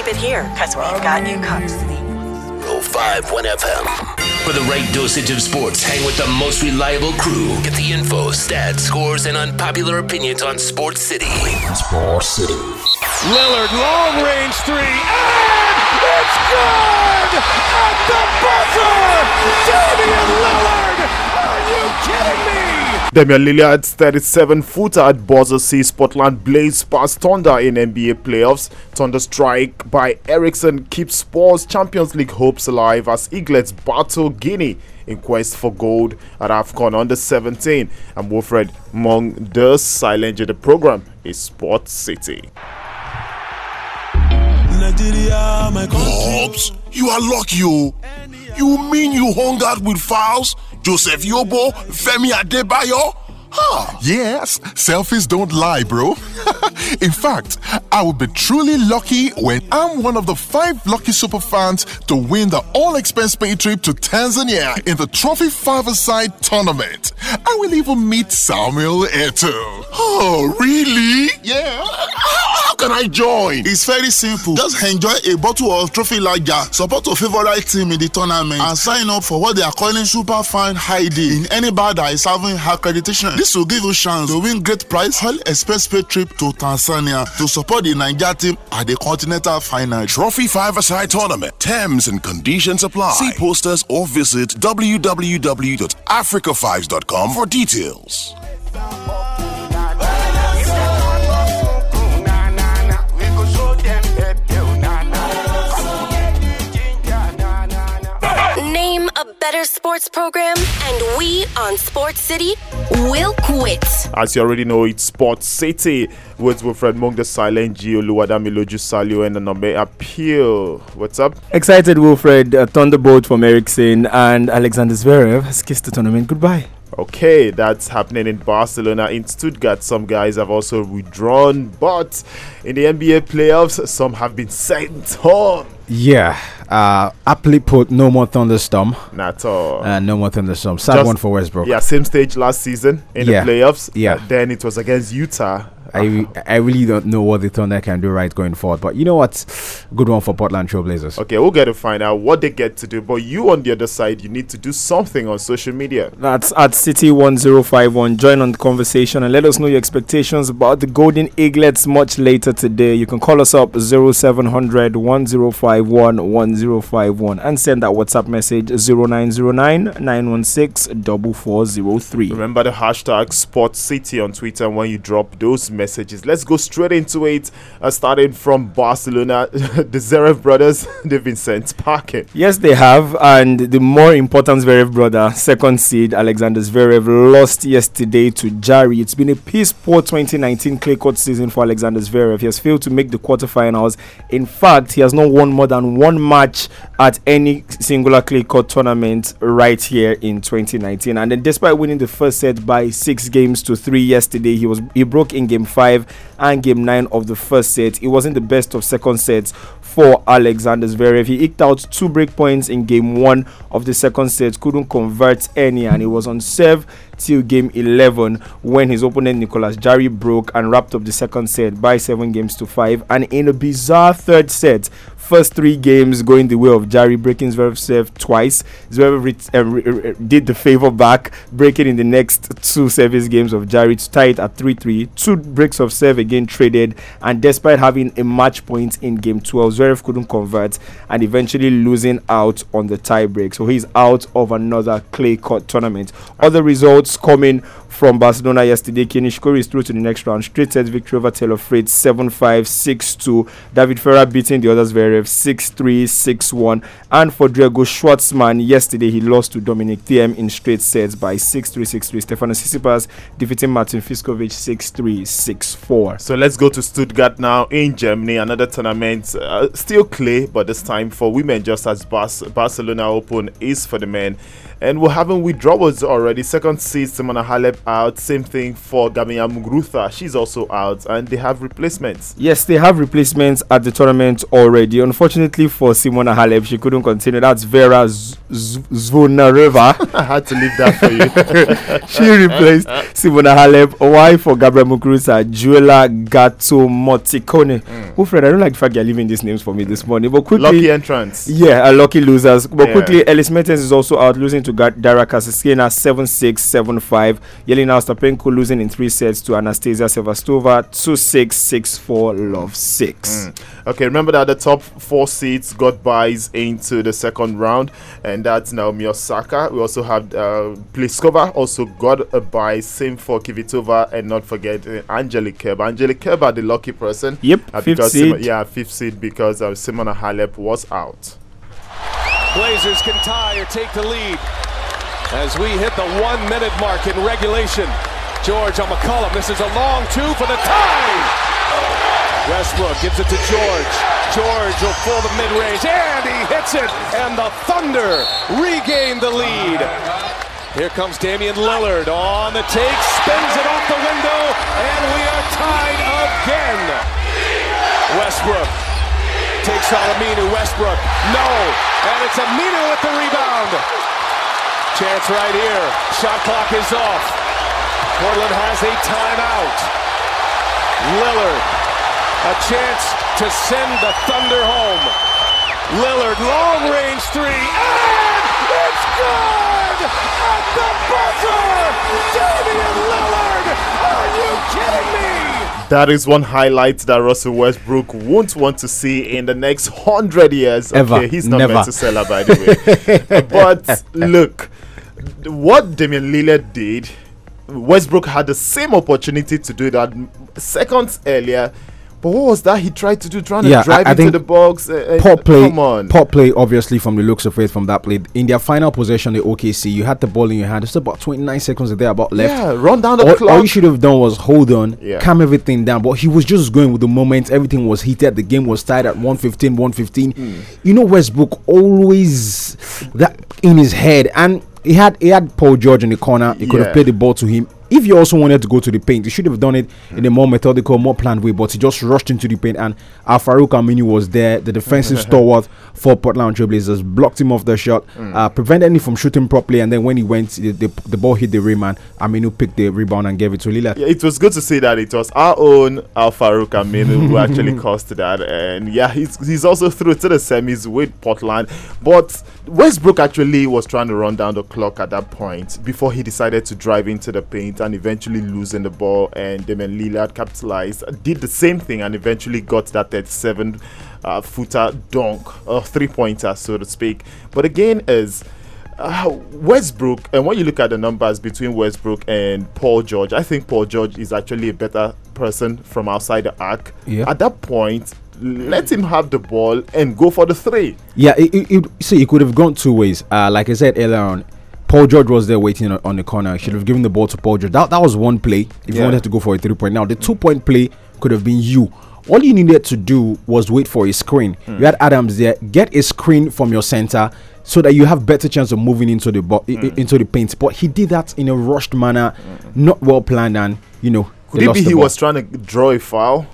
keep it here, because we've got you covered. 1051 FM. For the right dosage of sports, hang with the most reliable crew. Get the info, stats, scores, and unpopular opinions on Sports City. Sports City. Lillard, long range three, and it's good! At the buzzer! Damian Lillard! Are you kidding me? Damian Lillard's 37 footer at buzzer sees Portland blaze past Thunder in NBA playoffs. Thunder strike by Eriksen keeps Spurs Champions League hopes alive as Eaglets battle Guinea in quest for gold at AFCON under 17. I'm Wilfred Mong the silent the program is Sport City. Nigeria, my Hobbs, you are lucky, oh. You mean you hung out with Files, Joseph Yobo, Femi Adebayo? Huh. Yes, selfies don't lie, bro. In fact, I would be truly lucky when I'm one of the five lucky super fans to win the all expense paid trip to Tanzania in the Trophy Five Aside tournament. I will even meet Samuel Eto'o. Oh, really? Yeah. How can I join? It's very simple. Just enjoy a bottle of Trophy Lager, support your favorite team in the tournament, and sign up for what they are calling Super Fan ID in any bar that is having accreditation. This will give you chance to win great prize all express pay trip to Tanzania to support the Niger team at the Continental Final. Trophy five side Tournament. Terms and conditions apply. See posters or visit www.africa5s.com for details. A better sports program, and we on Sports City will quit. As you already know, it's Sports City with Wilfred Mong, the silent Gio, Luwadamiloju Salio, and the number appeal. What's up? Excited, Wilfred. A thunderbolt from Eriksen and Alexander Zverev has kissed the tournament goodbye. Okay, that's happening in Barcelona. In Stuttgart, some guys have also withdrawn, but in the NBA playoffs, some have been sent home. Yeah, uh, aptly put, no more thunderstorm. Not at all. Uh, no more thunderstorm. Sad Just- one for Westbrook. Yeah, same stage last season in Yeah. the playoffs. Yeah. Uh, then it was against Utah. I I really don't know what the Thunder can do right going forward. But you know what? Good one for Portland Trailblazers. Okay, we'll get to find out what they get to do. But you on the other side, you need to do something on social media. That's at City1051. Join on the conversation and let us know your expectations about the Golden Eaglets much later today. You can call us up 0700 1051 1051 and send that WhatsApp message 0909 916 4403. Remember the hashtag Sports City on Twitter when you drop those messages. Let's go straight into it. Uh, starting from Barcelona, the Zverev brothers they've been sent packing. Yes, they have. And the more important Zverev brother, second seed Alexander Zverev, lost yesterday to Jarry. It's been a piss poor 2019 clay court season for Alexander Zverev. He has failed to make the quarterfinals. In fact, he has not won more than one match at any singular clay court tournament right here in 2019. And then, despite winning the first set by six games to three yesterday, he was he broke in game five and game nine of the first set. It wasn't the best of second sets for Alexander Zverev. He eked out two break points in game one of the second set, couldn't convert any, and it was on serve till game 11 when his opponent Nicolas Jarry broke and wrapped up the second set by seven games to five. And in a bizarre third set, first three games going the way of Jarry, breaking Zverev serve twice. Zverev ret- uh, re- did the favor back, breaking in the next two service games of Jarry to tie it at 3 3. Two breaks of serve again traded, and despite having a match point in game 12, Zverev couldn't convert and eventually losing out on the tie break. So he's out of another clay court tournament. Other results coming from Barcelona yesterday. Kei Nishikori is through to the next round. Straight set victory over Taylor Fritz 7 5 6 2. David Ferrer beating the others Zverev 6 3 6 1. And for Diego Schwartzman, yesterday he lost to Dominic Thiem in straight sets by 6 3 6 3. Stefano Tsitsipas defeating Martin Fucsovics 6 3 6 4. So let's go to Stuttgart now in Germany. Another tournament, uh, still clay, but this time for women, just as Barcelona Open is for the men. And we're having withdrawals already. Second seed Simona Halep out. Same thing for Garbiñe Muguruza. She's also out, and they have replacements. Yes, they have replacements at the tournament already. unfortunately for Simona Halep, she couldn't continue. That's Vera Z- Z- Zvonareva. I had to leave that for you. she replaced Simona Halep. Why for Gabriel Muguruza? Juela Gato Moticone. Mm. Oh, Fred, I don't like the fact you're leaving these names for me this morning. But quickly. Lucky entrance. Yeah, a lucky losers. But yeah. quickly, Ellis Mertens is also out, losing to Dara Kasatkina 7 6, 7 5. Yelena Ostapenko losing in three sets to Anastasia Sevastova 2 6, 6 4, love 6. Mm. Okay, remember that the top four seeds got buys into the second round, and that's Naomi Osaka. We also have uh, Pliskova also got a buy, same for Kvitova, and not forget uh, Angelique Kerber. Angelique Kerber, the lucky person. Yep, uh, fifth seed. Sim- yeah, fifth seed because uh, Simona Halep was out. Blazers can tie or take the lead as we hit the one minute mark in regulation. George on McCollum. This is a long two for the tie. Westbrook gives it to George. George will pull the mid-range, and he hits it, and the Thunder regain the lead. Here comes Damian Lillard on the take, spins it off the window, and we are tied again. Westbrook takes out Aminu. Westbrook, no, and it's Aminu with the rebound. Chance right here. Shot clock is off. Portland has a timeout. Lillard, a chance to send the Thunder home. Lillard, long range three, and it's good! At the buzzer! Damian Lillard! Are you kidding me? That is one highlight that Russell Westbrook won't want to see in the next hundred years. Ever. Okay, he's not Never. meant to sell her, by the way. but look, what Damian Lillard did Westbrook had the same opportunity to do that seconds earlier. But what was that he tried to do? Trying yeah, to drive I, I into the box. Uh, uh, play. Come on. Pop play, obviously, from the looks of it, from that play. In their final possession, the OKC, you had the ball in your hand. It's about 29 seconds there about left. Yeah, run down the all, clock. All you should have done was hold on, yeah. calm everything down. But he was just going with the moment. Everything was heated. The game was tied at 115, 115. Mm. You know, Westbrook always that in his head. And he had he had Paul George in the corner. He yeah. could have played the ball to him if you also wanted to go to the paint, you should have done it in a more methodical, more planned way. But he just rushed into the paint, and Al-Farouq Aminu was there, the defensive stalwart for Portland Trailblazers, blocked him off the shot, mm. uh, prevented him from shooting properly. And then when he went, the, the, the, ball hit the rim, and Aminu picked the rebound and gave it to Lillard. Yeah, it was good to see that it was our own Al-Farouq Aminu who actually caused that. And yeah, he's, he's also through to the semis with Portland. But Westbrook actually was trying to run down the clock at that point before he decided to drive into the paint and eventually losing the ball. And Damian Lillard capitalized, did the same thing, and eventually got that 37 uh, footer dunk, or three pointer, so to speak. But again, is uh, Westbrook, and when you look at the numbers between Westbrook and Paul George, I think Paul George is actually a better person from outside the arc. Yeah. At that point, let him have the ball and go for the three. Yeah, it, it, it see, it could have gone two ways. Uh, like I said earlier on, Paul George was there waiting on, on the corner. Should have given the ball to Paul George. That, that was one play. If yeah. you wanted to go for a three point, now the two point play could have been you. All you needed to do was wait for a screen. Hmm. You had Adams there. Get a screen from your center so that you have better chance of moving into the bo- mm. into the paint. But he did that in a rushed manner, mm. not well planned, and you know. Could it be he ball. was trying to draw a foul?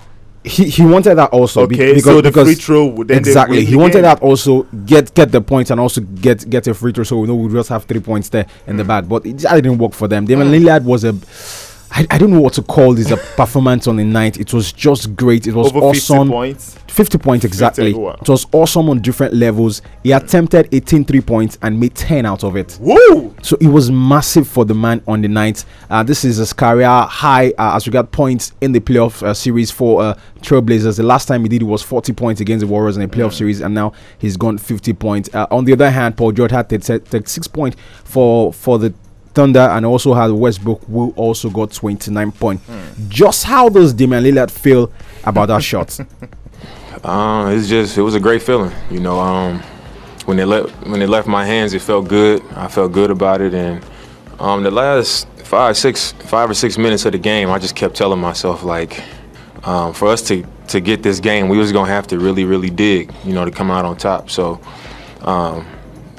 He, he wanted that also okay, because, so the because free throw exactly he wanted game. that also get get the points and also get get a free throw so we know we just have three points there in mm. the back but it, that didn't work for them Damian mm. Lillard was a I, I don't know what to call this a performance on the night. It was just great. It was Over awesome. 50 points. 50 points exactly. 50, wow. It was awesome on different levels. He attempted 18 three points and made 10 out of it. Woo! So it was massive for the man on the night. Uh, this is his career high uh, as got points in the playoff uh, series for uh, Trailblazers. The last time he did it was 40 points against the Warriors in the playoff mm. series, and now he's gone 50 points. Uh, on the other hand, Paul George had 36 points for for the Thunder and also had Westbrook who also got 29 points. Mm. Just how does Damian Lillard feel about that shot? Uh, it's just it was a great feeling, you know. Um, when it left when it left my hands, it felt good. I felt good about it, and um, the last five, six, five or six minutes of the game, I just kept telling myself like, um, for us to to get this game, we was gonna have to really, really dig, you know, to come out on top. So. Um,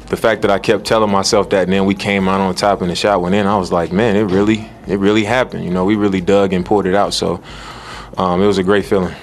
the fact that I kept telling myself that, and then we came out on top and the shot went in, I was like, man, it really, it really happened. You know, we really dug and poured it out. So um, it was a great feeling.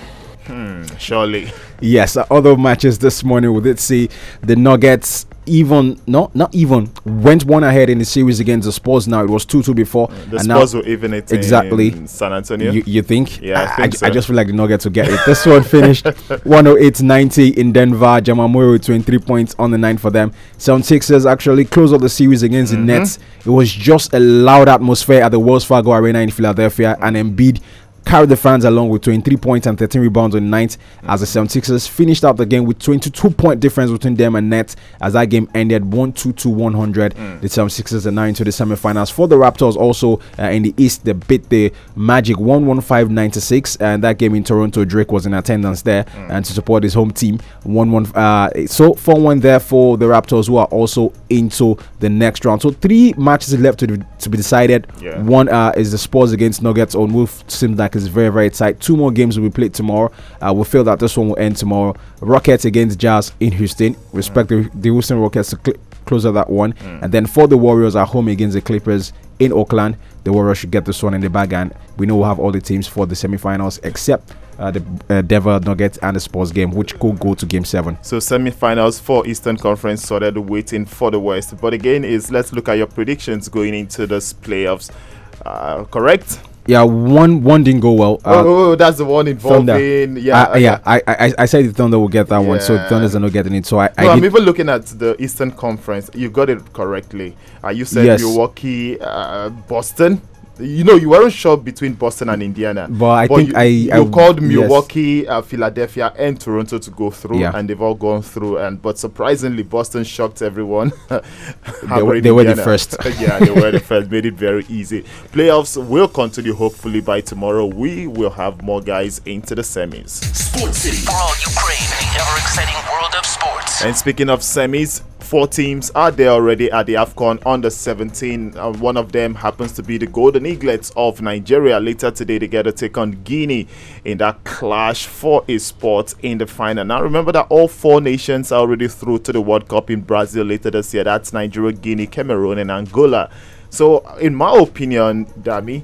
Hmm, surely. Yes, other matches this morning we did see the Nuggets even not not even went one ahead in the series against the Spurs. Now it was two two before. The and Spurs now, were even it exactly San Antonio. You, you think? Yeah, I, I, so. I, just feel like the Nuggets will get it. This one finished 108-90 in Denver. Jamal Murray with 23 points on the nine for them. 76ers actually closed up the series against mm-hmm. the Nets. It was just a loud atmosphere at the Wells Fargo Arena in Philadelphia, and Embiid carried the fans along with 23 points and 13 rebounds on the night as the 76ers finished out the game with 22 point difference between them and Nets as that game ended 122 100. Mm. The 76ers are now into the semifinals. For the Raptors, also uh, in the East, they beat the Magic 115 96, and that game in Toronto, Drake was in attendance there mm. and to support his home team. 1 1 uh, so 4 1 there for the Raptors, who are also into the next round. So, three matches left to, to be decided. Yeah. One uh, is the Spurs against Nuggets on Wolf. Seems like is very, very tight. Two more games will be played tomorrow. Uh, we feel that this one will end tomorrow. Rockets against Jazz in Houston. Respect mm. the, the Houston Rockets to cl- close out that one. Mm. And then for the Warriors at home against the Clippers in Oakland, the Warriors should get this one in the bag. And we know we'll have all the teams for the semifinals except uh, the uh, Denver Nuggets and the Spurs game, which could go to Game Seven. So semi-finals for Eastern Conference started waiting for the West. But again, is let's look at your predictions going into this playoffs. Uh, correct? Yeah, one one didn't go well. Uh, oh, oh, that's the one involving. Thunder. Yeah, uh, yeah. I, I I said the Thunder will get that yeah. one, so Thunders are not getting it. So I. No, I am even looking at the Eastern Conference. You got it correctly. Uh, you said yes. Milwaukee, uh, Boston you know you weren't sure between Boston and Indiana. But I but think you, I you I, called Milwaukee, yes. uh, Philadelphia, and Toronto to go through, yeah. and they've all gone through. And but surprisingly, Boston shocked everyone. they, were, they were, the first. yeah, they were the first. Made it very easy. Playoffs will continue. Hopefully by tomorrow, we will have more guys into the semis. Sports City for all Ukraine, the ever exciting world of sports. And speaking of semis, Four teams are there already at the AFCON under 17. Uh, one of them happens to be the Golden Eaglets of Nigeria. Later today, they get to take on Guinea in that clash for a spot in the final. Now, remember that all four nations are already through to the World Cup in Brazil later this year. That's Nigeria, Guinea, Cameroon, and Angola. So, in my opinion, Dami,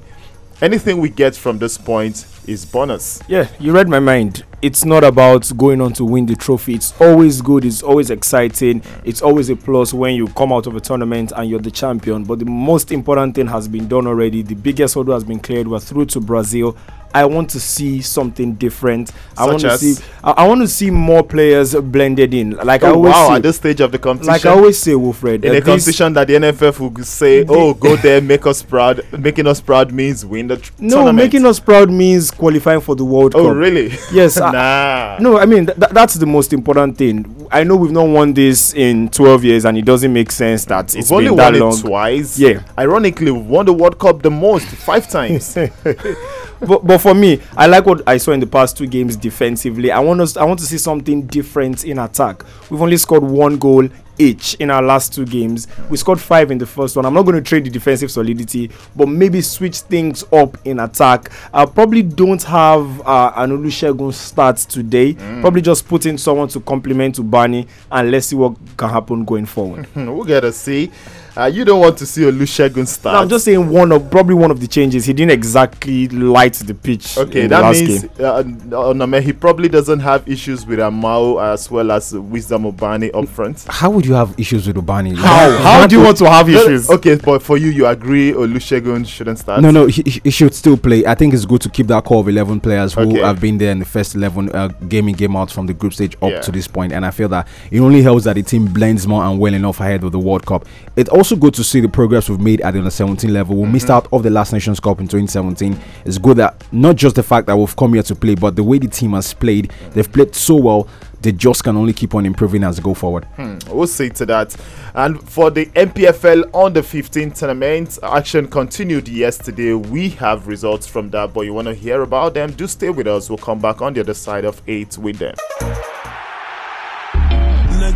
anything we get from this point is bonus. Yeah, you read my mind. It's not about going on to win the trophy. It's always good. It's always exciting. It's always a plus when you come out of a tournament and you're the champion. But the most important thing has been done already. The biggest hurdle has been cleared. We're through to Brazil. I want to see something different. Such I want to see. I, I, want to see more players blended in. Like oh, I always wow, say, at this stage of the competition. Like I always say, Wilfred, in a competition that the NFF will say, "Oh, go there, make us proud." Making us proud means win the tr- no. Tournament. Making us proud means qualifying for the World oh, Cup. Oh, really? Yes. nah. No, I mean th- that's the most important thing. I know we've not won this in 12 years, and it doesn't make sense that it's we've been that long. twice. Yeah. Ironically, we've won the World Cup the most, five times. but, but for me, I like what I saw in the past two games defensively. I want us I want to see something different in attack. We've only scored one goal each in our last two games. We scored five in the first one. I'm not going to trade the defensive solidity, but maybe switch things up in attack. I probably don't have uh, an Olusegun start today. Mm. Probably just put in someone to complement to Barney and let's see what can happen going forward. we'll get to see. Uh, you don't want to see Olusegun start. No, I'm just saying one of probably one of the changes. He didn't exactly light the pitch. Okay, that means uh, he probably doesn't have issues with Amao as well as Wisdom Obani up front. How would you have issues with Obani? How? How do you want to have issues? Okay, but for you, you agree Olusegun shouldn't start? No, no, he, he, should still play. I think it's good to keep that core of 11 players who okay. have been there in the first 11 uh, game in game out from the group stage up yeah. to this point, and I feel that it only helps that the team blends more and well enough ahead of the World Cup. It also also good to see the progress we've made at the under 17 level. We mm-hmm. missed out of the last Nations Cup in 2017. It's good that not just the fact that we've come here to play, but the way the team has played, they've played so well. They just can only keep on improving as they go forward. Hmm. We'll see to that. And for the NPFL on the 15 tournament, action continued yesterday. We have results from that, but you want to hear about them? Do stay with us. We'll come back on the other side of eight with them.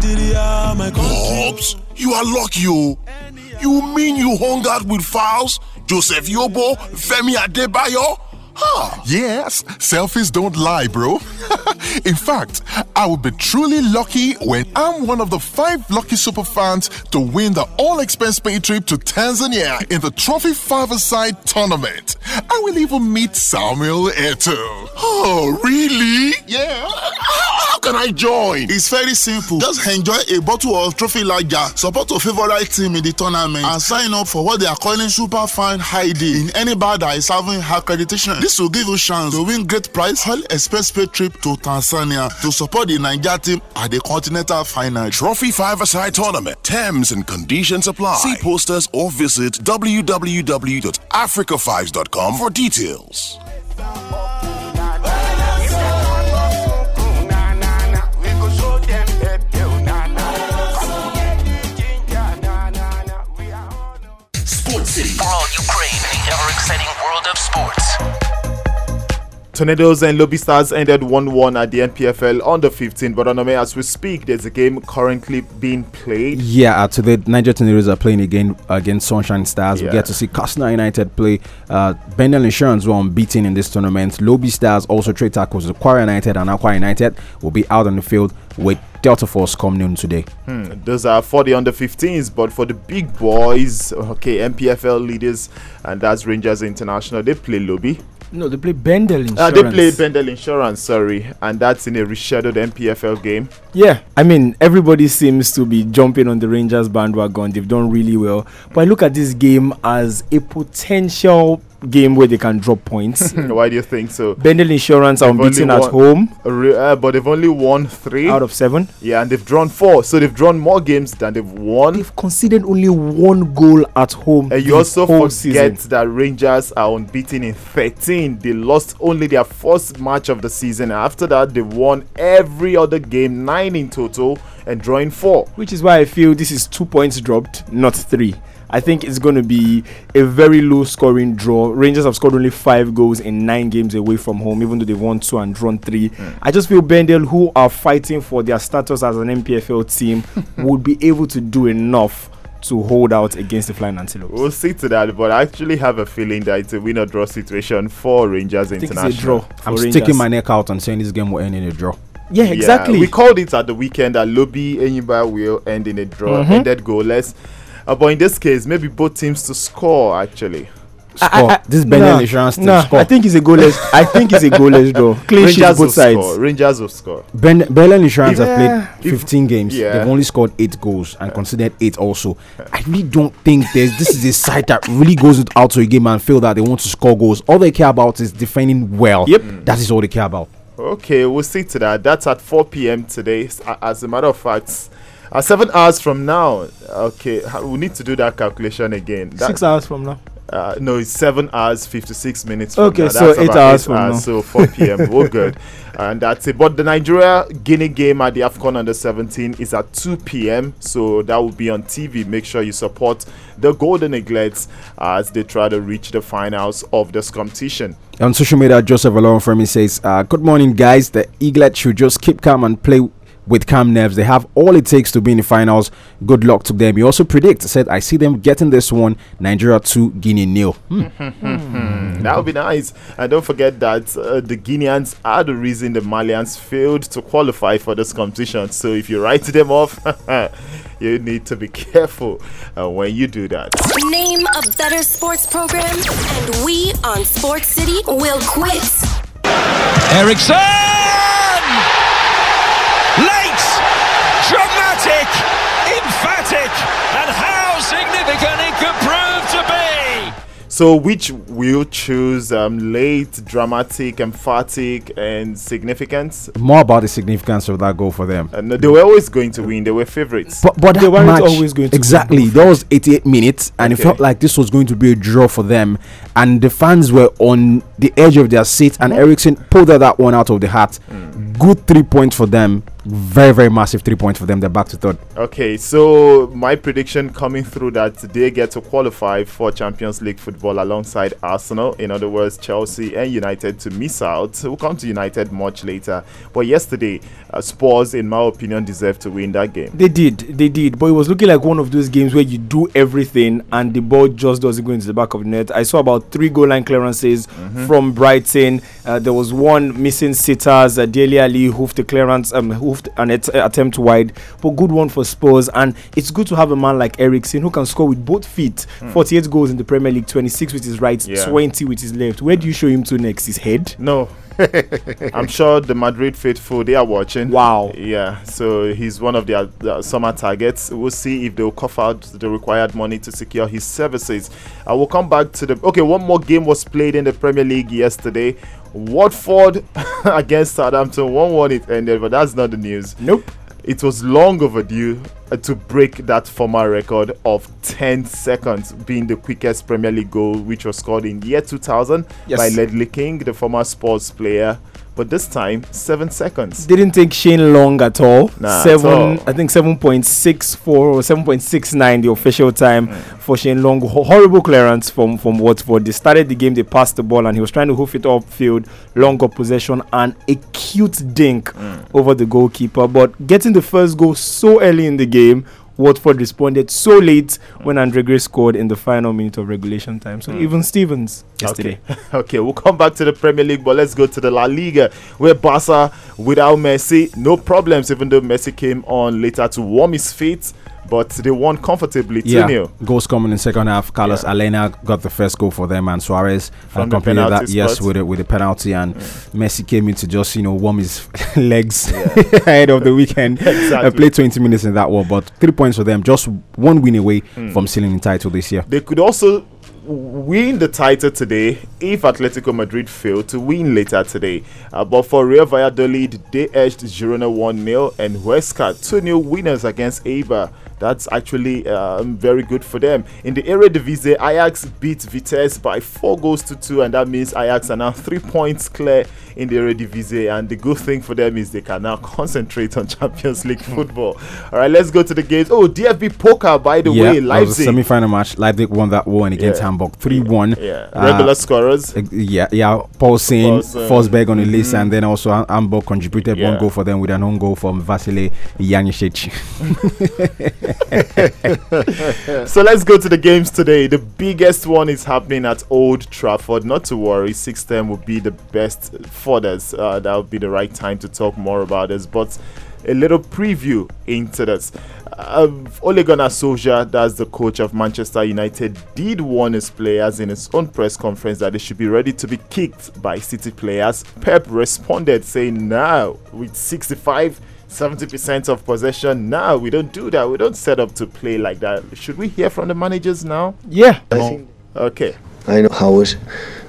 Nigeria, my country. you are lucky, oh. You mean you hung out with Files, Joseph Yobo, Femi Adebayo? Huh. Yes, selfies don't lie, bro. In fact, I would be truly lucky when I'm one of the five lucky super fans to win the all expense paid trip to Tanzania in the Trophy Five Aside tournament. I will even meet Samuel Eto'o. Oh, really? Yeah. How can I join? It's very simple. Just enjoy a bottle of Trophy Lager, support your favorite team in the tournament, and sign up for what they are calling Super Fan ID in any bar that is having accreditation. This will give you chance to win great prize all express pay trip to Tanzania to support the Niger team at the Continental Final. Trophy Five Aside Tournament. Terms and conditions apply. See posters or visit www.africa5s.com for details. Tornadoes and Lobi Stars ended 1-1 at the NPFL on the 15th, but on the as we speak, there's a game currently being played. Yeah, uh, today Niger Tornadoes are playing again against Sunshine Stars. Yeah. We get to see Katsina United play. Uh, Bendel Insurance were unbeaten in this tournament. Lobi Stars also trade tackles. Kwara United and Akwa United will be out on the field with Delta Force come noon today. Hmm, those are for the under 15s, but for the big boys, okay, NPFL leaders, and that's Rangers International, they play Lobi. No, they play Bendel Insurance. Uh, they play Bendel Insurance, sorry, and that's in a rescheduled NPFL game. Yeah, I mean, everybody seems to be jumping on the Rangers bandwagon. They've done really well. But I look at this game as a potential game where they can drop points. Why do you think so? Bendel Insurance are unbeaten at home uh, but they've only won three out of seven. Yeah, and they've drawn four, so they've drawn more games than they've won. They've conceded only one goal at home. And you also forget season. that Rangers are unbeaten in 13. They lost only their first match of the season. After that, they won every other game, nine in total, and drawing four. Which is why I feel this is two points dropped, not three. I think it's going to be a very low scoring draw. Rangers have scored only five goals in nine games away from home, even though they've won two and drawn three. I just feel Bendel, who are fighting for their status as an NPFL team, would be able to do enough to hold out against the Flying Antelopes. We'll see to that, but I actually have a feeling that it's a win or draw situation for Rangers think it's a International. draw. I'm for sticking my neck out and saying this game will end in a draw. Yeah, exactly. we called it at the weekend that Lobi Enyimba will end in a draw, Mhm. ended goalless. Uh, but in this case, maybe both teams to score actually. Score. this Bendel Nah, Insurance team nah, score. I think it's a goalless. I think it's a goalless draw. Clean sheets Rangers will both sides. score. Rangers will score. Ben- Belen Insurance Yeah. have played 15 games. yeah. They've only scored eight goals and considered eight also. I really don't think there's this is a side that really goes out to a game and feel that they want to score goals. All they care about is defending well. Yep. That is all they care about. Okay, we'll see to that. That's at 4 p.m. today. As a matter of fact, uh, seven hours from now. Okay, we need to do that calculation again. That- Six hours from now. Uh, no, it's seven hours, 56 minutes. From Okay, now. so That's eight about hours from now. So 4 p.m. We're good. And that's it. But the Nigeria Guinea game at the AFCON under 17 is at 2 p.m. So that will be on TV. Make sure you support the Golden Eaglets as they try to reach the finals of this competition. On social media, Joseph Alon from me says, uh, Good morning, guys. The Eaglet should just keep calm and play with Cam nerves. They have all it takes to be in the finals. Good luck to them. He also predicts, said, I see them getting this one Nigeria 2, Guinea nil. Hmm. That would be nice. And don't forget that uh, the Guineans are the reason the Malians failed to qualify for this competition. So if you write them off, you need to be careful uh, when you do that. Name a better sports program, and we on Sports City will quit. Eriksen! Late! Dramatic! Emphatic! And how significant it could prove to be! So, which will choose um, late, dramatic, emphatic, and significant? More about the significance of that goal for them. Uh, no, they were always going to win. They were favorites. But, but They weren't match, always going to exactly. win. That was 88 minutes, and it felt like this was going to be a draw for them. And the fans were on the edge of their seat, and Eriksen pulled that one out of the hat. Hmm. Good three points for them. Very very massive three points for them. They're back to third. Okay, so my prediction coming through that they get to qualify for Champions League football alongside Arsenal. In other words, Chelsea and United to miss out. We'll come to United much later. But yesterday, uh, Spurs, in my opinion, deserved to win that game. They did, they did. But it was looking like one of those games where you do everything and the ball just doesn't go into the back of the net. I saw about three goal line clearances mm-hmm. from Brighton. Uh, there was one missing sitters. Uh, Dele Alli hoofed a clearance, um, hoofed an at- attempt wide, but good one for Spurs. And it's good to have a man like Eriksen who can score with both feet. Mm. 48 goals in the Premier League, 26 with his right, yeah. 20 with his left. Where do you show him to next? His head? No. I'm sure the Madrid faithful they are watching. Wow. Yeah. So he's one of their, their summer targets. We'll see if they'll cough out the required money to secure his services. I will come back to the. Okay, one more game was played in the Premier League yesterday. Watford against Southampton. 1 1 it ended, but that's not the news. Nope. It was long overdue uh, to break that former record of 10 seconds, being the quickest Premier League goal, which was scored in year 2000 yes. by Ledley King, the former sports player but this time seven seconds. Didn't take Shane long at all. Nah, seven, all. I think seven point six four or seven point six nine the official time mm. for Shane Long. Ho- horrible clearance from from Watford. They started the game, they passed the ball, and he was trying to hoof it upfield. Long possession and a cute dink mm. over the goalkeeper. But getting the first goal so early in the game Watford responded so late when Andre Gray scored in the final minute of regulation time. So mm. even Stevens yesterday. Okay. okay, we'll come back to the Premier League, but let's go to the La Liga, where Barca, without Messi, no problems, even though Messi came on later to warm his feet but they won comfortably 2 yeah. 0. Goals coming in second half. Carlos yeah. Alena got the first goal for them, and Suarez From completed that, yes, with it with a penalty. And yeah. Messi came in to just, you know, warm his legs ahead of the weekend. exactly. I played 20 minutes in that one, but three points for them, just one win away mm. from sealing the title this year. They could also win the title today if Atletico Madrid fail to win later today. Uh, but for Real Valladolid, they edged Girona 1 0 and Huesca 2 0 winners against Eibar that's actually um, very good for them. In the Eredivisie, Ajax beat Vitesse by four goals to two, and that means Ajax are now three points clear in the Eredivisie. And the good thing for them is they can now concentrate on Champions League football. All right, let's go to the games. Oh, DFB Pokal, by the yeah, way, Leipzig. semi-final match. Leipzig won that one against yeah. Hamburg, three-one. Yeah, uh, regular scorers. Uh, yeah, yeah. Poulsen, Forsberg on the list, mm-hmm. and then also Hamburg contributed one goal for them with an own goal from Vasile Janicic. so let's go to the games today. The biggest one is happening at Old Trafford. Not to worry, 6 10 will be the best for us. Uh, that would be the right time to talk more about this. But a little preview into this. Uh, Ole Gunnar Solskjaer, that's the coach of Manchester United, did warn his players in his own press conference that they should be ready to be kicked by City players. Pep responded saying, "Now with 65." 70% of possession. Now we don't do that. We don't set up to play like that. Should we hear from the managers now? Yeah. Okay. I know how was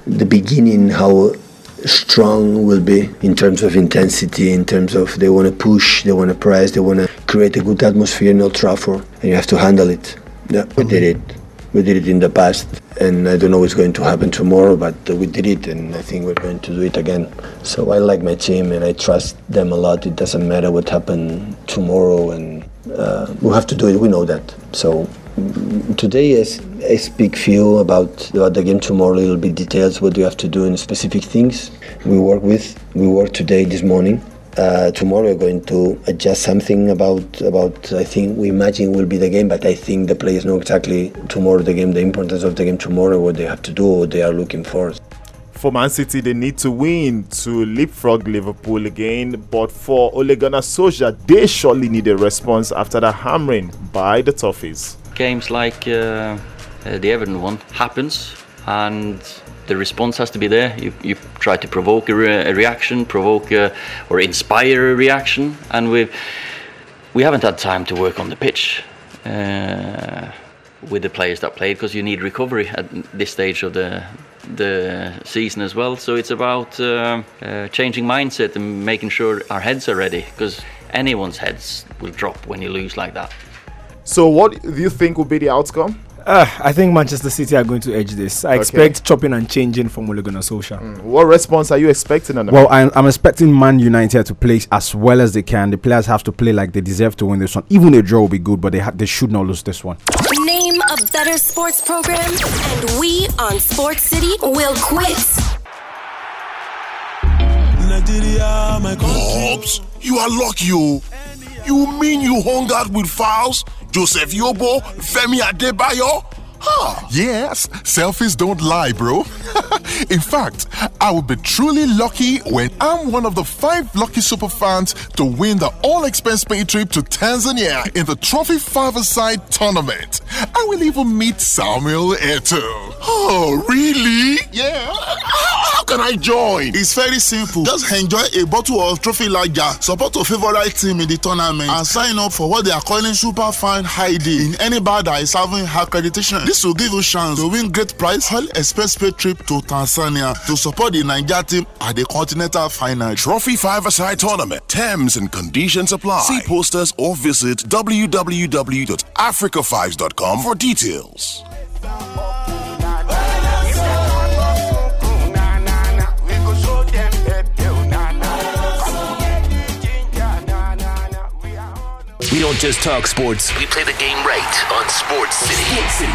the beginning, how strong will be in terms of intensity, in terms of they want to push, they want to press, they want to create a good atmosphere in Old Trafford, and you have to handle it. Yeah, we did it. We did it in the past, and I don't know what's going to happen tomorrow, but we did it, and I think we're going to do it again. So I like my team, and I trust them a lot. It doesn't matter what happens tomorrow, and uh, we have to do it. We know that. So mm, today, I, speak few about, about the game tomorrow, a little bit details, what you have to do in specific things we work with. We work today, this morning, uh, tomorrow we're going to adjust something about about I think we imagine will be the game, but I think the players know exactly tomorrow the game, the importance of the game tomorrow, what they have to do, what they are looking for. For Man City, they need to win to leapfrog Liverpool again. But for Ole Gunnar Solskjaer, they surely need a response after the hammering by the Toffees. Games like uh, uh, the Everton one happens, and the response has to be there. You, you try to provoke a, re- a reaction, provoke a, or inspire a reaction, and we we haven't had time to work on the pitch uh, with the players that played because you need recovery at this stage of the the season as well. So it's about uh, uh, changing mindset and making sure our heads are ready because anyone's heads will drop when you lose like that. So, what do you think will be the outcome? Uh, I think Manchester City are going to edge this. I Okay. expect chopping and changing from Ole Gunnar Solskjaer. What response are you expecting on the Well, I'm, I'm expecting Man United to play as well as they can. The players have to play like they deserve to win this one. Even a draw will be good, but they ha- they should not lose this one. Name a better sports program, and we on Sports City will quit. Hobbs, you are lucky, oh. You mean you hung out with fouls? Joseph Yobo, Femi Adebayo? Huh. Yes, selfies don't lie, bro. In fact, I would be truly lucky when I'm one of the five lucky super fans to win the all expense paid trip to Tanzania in the Trophy Five Aside tournament. I will even meet Samuel Eto'o. Oh, really? Yeah. How can I join? It's very simple. Just enjoy a bottle of Trophy Lager, support your favorite team in the tournament, and sign up for what they are calling Super Fan ID in any bar that is having her accreditation. This will give you a chance to win great prize all express paid trip to Tanzania to support the Nigeria team at the Continental Final. Trophy Five Aside Tournament. Terms and conditions apply. See posters or visit www.africa5s.com for details. We don't just talk sports, we play the game right on Sports City.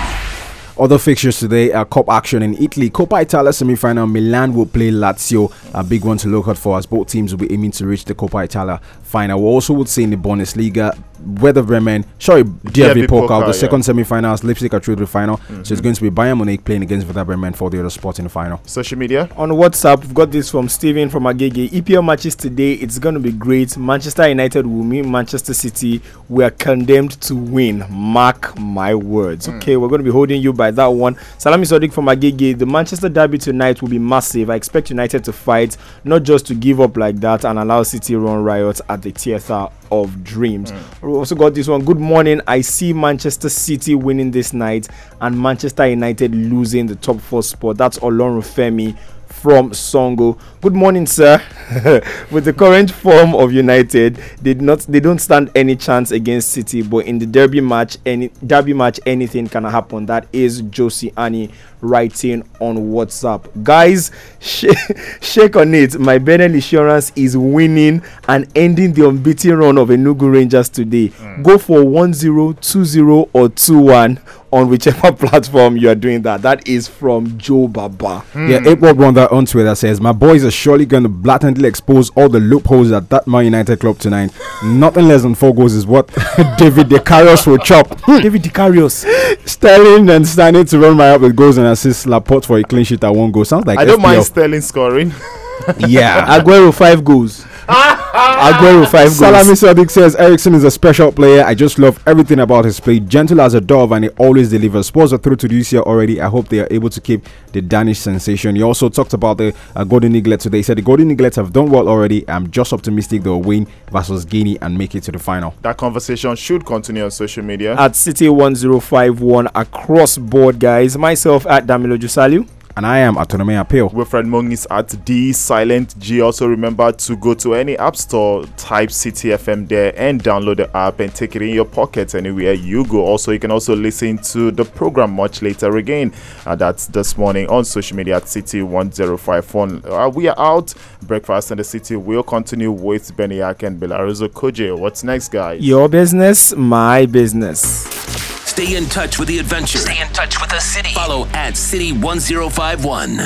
Other fixtures today are cup action in Italy. Coppa Italia semi-final. Milan will play Lazio. A big one to look out for as both teams will be aiming to reach the Coppa Italia final. We also would see in the Bundesliga, Werder Bremen, sorry, DFB DFB Pokal, Pokal, the yeah. second semi-finals. Leipzig are through the final. So it's mm-hmm. going to be Bayern Munich playing against Werder Bremen for the other spot in the final. Social media? On WhatsApp, we've got this from Steven from Agege. EPL matches today, it's going to be great. Manchester United will meet Manchester City. We are condemned to win. Mark my words. Hmm. Okay, we're going to be holding you by that one. Salami Sadiq from Agege. The Manchester derby tonight will be massive. I expect United to fight, not just to give up like that and allow City run riots at the theatre of dreams. Hmm. We also got this one. Good morning. I see Manchester City winning this night and Manchester United losing the top four spot. That's Olorun Femi from Songo. Good morning, sir. With the current form of United, they did not they don't stand any chance against City, but in the derby match, any derby match, anything can happen. That is Josie Annie writing on WhatsApp. Guys, sh- shake on it. My Benel insurance is winning and ending the unbeaten run of Enugu Rangers today. Hmm. Go for 1 0, 2 0, or 2 1 on whichever platform you are doing that. That is from Joe Baba. Hmm. Yeah, April one that on Twitter says, My boys are surely going to blatantly expose all the loopholes at that Man United club tonight. Nothing less than four goals is what David Decarios will chop. David Decarios. Sterling and standing to run my up with goals and assists. Laporte for a clean sheet at one goal. Sounds like I don't mind Sterling scoring. Yeah. Aguero, five goals. Aguero, five goals. Salami Sadiq says Eriksen is a special player. I just love everything about his play. Gentle as a dove and he always delivers. Spurs are through to the UCL already. I hope they are able to keep the Danish sensation. He also talked about the uh, Golden Eaglets today. He said the Golden Eaglets have done well already. I'm just optimistic they'll win versus Guinea and make it to the final. That conversation should continue on social media. At City 1051 across board, guys. Myself at Damilo Jusalu. And I am Autonomy Appeal. Wilfred Mung is at D Silent G. Also remember to go to any app store, type City FM there, and download the app and take it in your pocket anywhere you go. Also, you can also listen to the program much later again. Uh, that's this morning on social media at City 1051. Uh, we are out. Breakfast in the City will continue with Beniak and Belaruso Koje. What's next, guys? Your business, my business. Stay in touch with the adventure. Stay in touch with the city. Follow at City 1051.